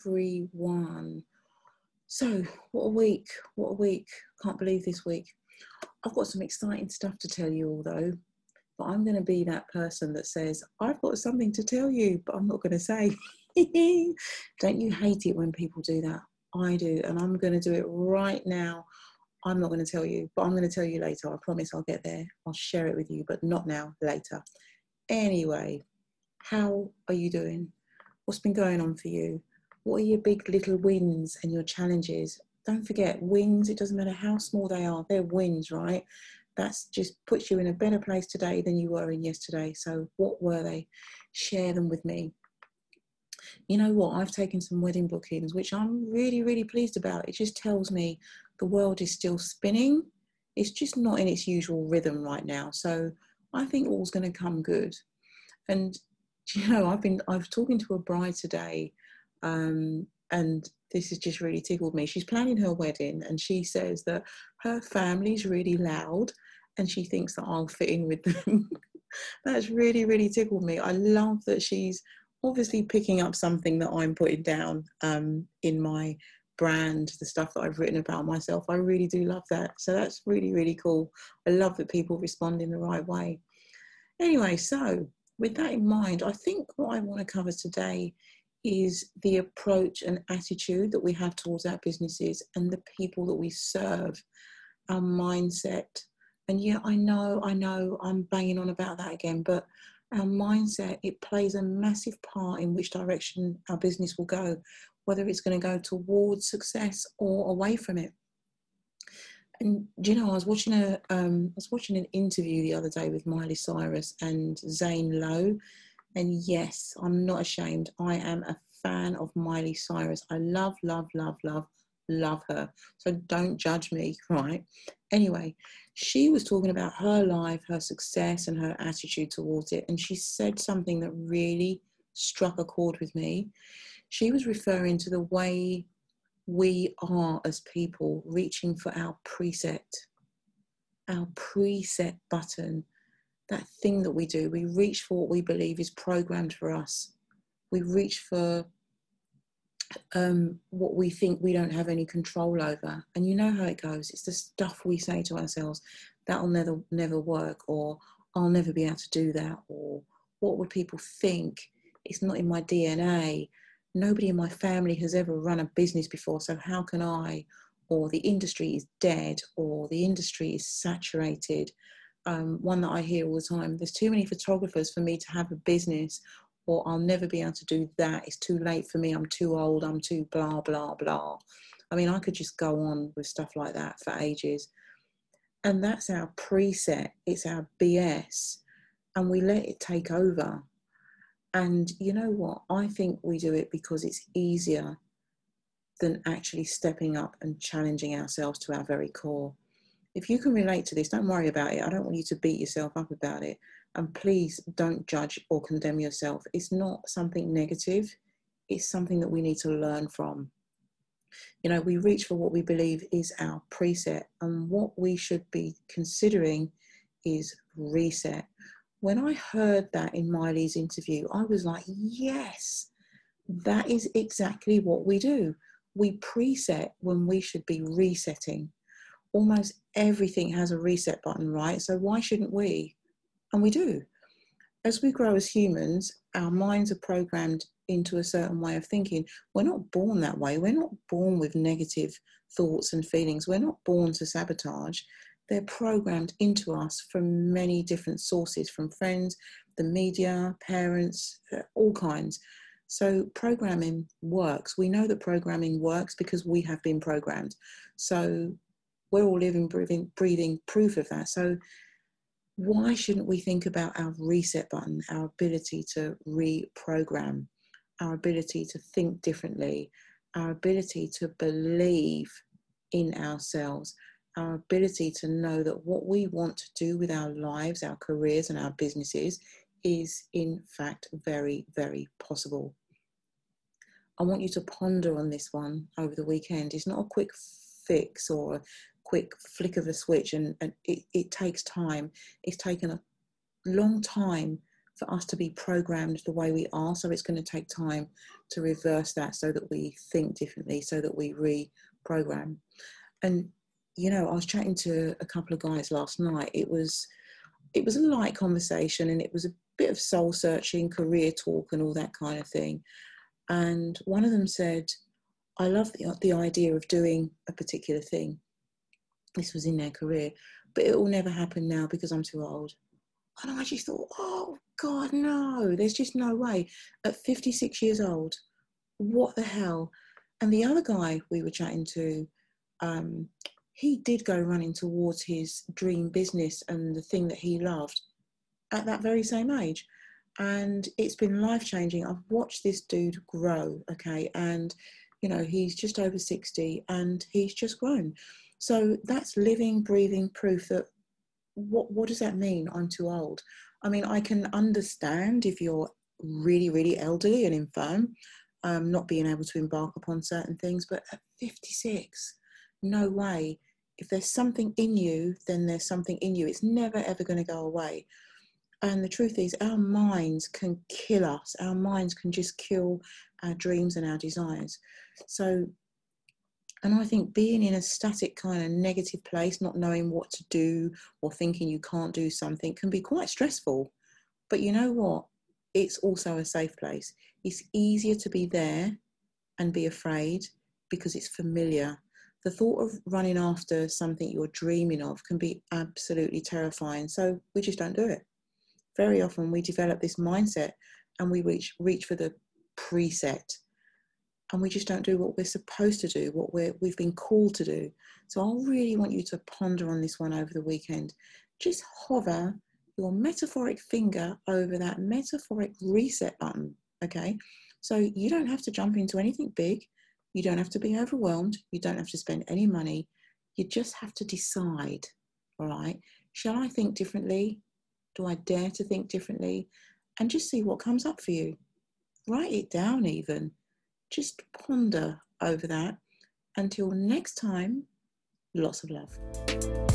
everyone. So, what a week! What a week! Can't believe this week. I've got some exciting stuff to tell you, although, but I'm going to be that person that says, I've got something to tell you, but I'm not going to say. Don't you hate it when people do that? I do, and I'm going to do it right now. I'm not going to tell you, but I'm going to tell you later. I promise I'll get there. I'll share it with you, but not now, later. Anyway, how are you doing? What's been going on for you? What are your big little wins and your challenges? Don't forget, wins, it doesn't matter how small they are, they're wins, right? That's just puts you in a better place today than you were in yesterday. So, what were they? Share them with me. You know what? I've taken some wedding bookings, which I'm really, really pleased about. It just tells me the world is still spinning. It's just not in its usual rhythm right now. So, I think all's going to come good. And you know, I've been I've talking to a bride today um, and this has just really tickled me. She's planning her wedding and she says that her family's really loud and she thinks that I'll fit in with them. That's really, really tickled me. I love that she's obviously picking up something that I'm putting down um, in my brand, the stuff that I've written about myself. I really do love that. So that's really, really cool. I love that people respond in the right way. Anyway, so with that in mind, I think what I want to cover today is the approach and attitude that we have towards our businesses and the people that we serve, our mindset. And yeah, I know, I know I'm banging on about that again, but our mindset, it plays a massive part in which direction our business will go, whether it's going to go towards success or away from it. And do you know, I was watching a, um, I was watching an interview the other day with Miley Cyrus and Zane Lowe, and yes, I'm not ashamed. I am a fan of Miley Cyrus. I love, love, love, love, love her. So don't judge me, right? Anyway, she was talking about her life, her success, and her attitude towards it. And she said something that really struck a chord with me. She was referring to the way we are as people reaching for our preset, our preset button that thing that we do. We reach for what we believe is programmed for us. We reach for um, what we think we don't have any control over. And you know how it goes. It's the stuff we say to ourselves that'll never never work, or I'll never be able to do that, or what would people think? It's not in my DNA. Nobody in my family has ever run a business before, so how can I? Or the industry is dead, or the industry is saturated um, one that I hear all the time. There's too many photographers for me to have a business, or I'll never be able to do that. It's too late for me. I'm too old. I'm too blah, blah, blah. I mean, I could just go on with stuff like that for ages. And that's our preset, it's our BS, and we let it take over. And you know what? I think we do it because it's easier than actually stepping up and challenging ourselves to our very core if you can relate to this, don't worry about it. I don't want you to beat yourself up about it. And please don't judge or condemn yourself. It's not something negative, it's something that we need to learn from. You know, we reach for what we believe is our preset, and what we should be considering is reset. When I heard that in Miley's interview, I was like, yes, that is exactly what we do. We preset when we should be resetting almost everything has a reset button, right? So why shouldn't we? And we do. As we grow as humans, our minds are programmed into a certain way of thinking. We're not born that way. We're not born with negative thoughts and feelings. We're not born to sabotage. They're programmed into us from many different sources from friends, the media, parents, uh, all kinds. So programming works. We know that programming works because we have been programmed. So we're all living, breathing, breathing proof of that. So why shouldn't we think about our reset button, our ability to reprogram, our ability to think differently, our ability to believe in ourselves, our ability to know that what we want to do with our lives, our careers, and our businesses is in fact very, very possible. I want you to ponder on this one over the weekend. It's not a quick fix or quick flick of a switch and, and it, it takes time. It's taken a long time for us to be programmed the way we are. So it's going to take time to reverse that so that we think differently, so that we reprogram. And you know, I was chatting to a couple of guys last night. It was it was a light conversation and it was a bit of soul searching, career talk and all that kind of thing. And one of them said, I love the, the idea of doing a particular thing. This was in their career, but it will never happen now because I'm too old. And I just thought, oh God, no, there's just no way. At 56 years old, what the hell? And the other guy we were chatting to, um, he did go running towards his dream business and the thing that he loved at that very same age. And it's been life changing. I've watched this dude grow, okay, and you know, he's just over 60 and he's just grown. So that's living, breathing proof that what what does that mean? I'm too old. I mean, I can understand if you're really, really elderly and infirm, um, not being able to embark upon certain things, but at 56, no way. If there's something in you, then there's something in you. It's never ever going to go away. And the truth is, our minds can kill us. Our minds can just kill our dreams and our desires. So, and I think being in a static kind of negative place, not knowing what to do or thinking you can't do something can be quite stressful. But you know what? It's also a safe place. It's easier to be there and be afraid because it's familiar. The thought of running after something you're dreaming of can be absolutely terrifying. So we just don't do it very often we develop this mindset and we reach reach for the preset and we just don't do what we're supposed to do what we're, we've been called to do. So i really want you to ponder on this one over the weekend. Just hover your metaphoric finger over that metaphoric reset button okay? So you don't have to jump into anything big. You don't have to be overwhelmed. You don't have to spend any money. You just have to decide all right? Shall i think differently? Do I dare to think differently? And just see what comes up for you. Write it down, even. Just ponder over that. Until next time, lots of love.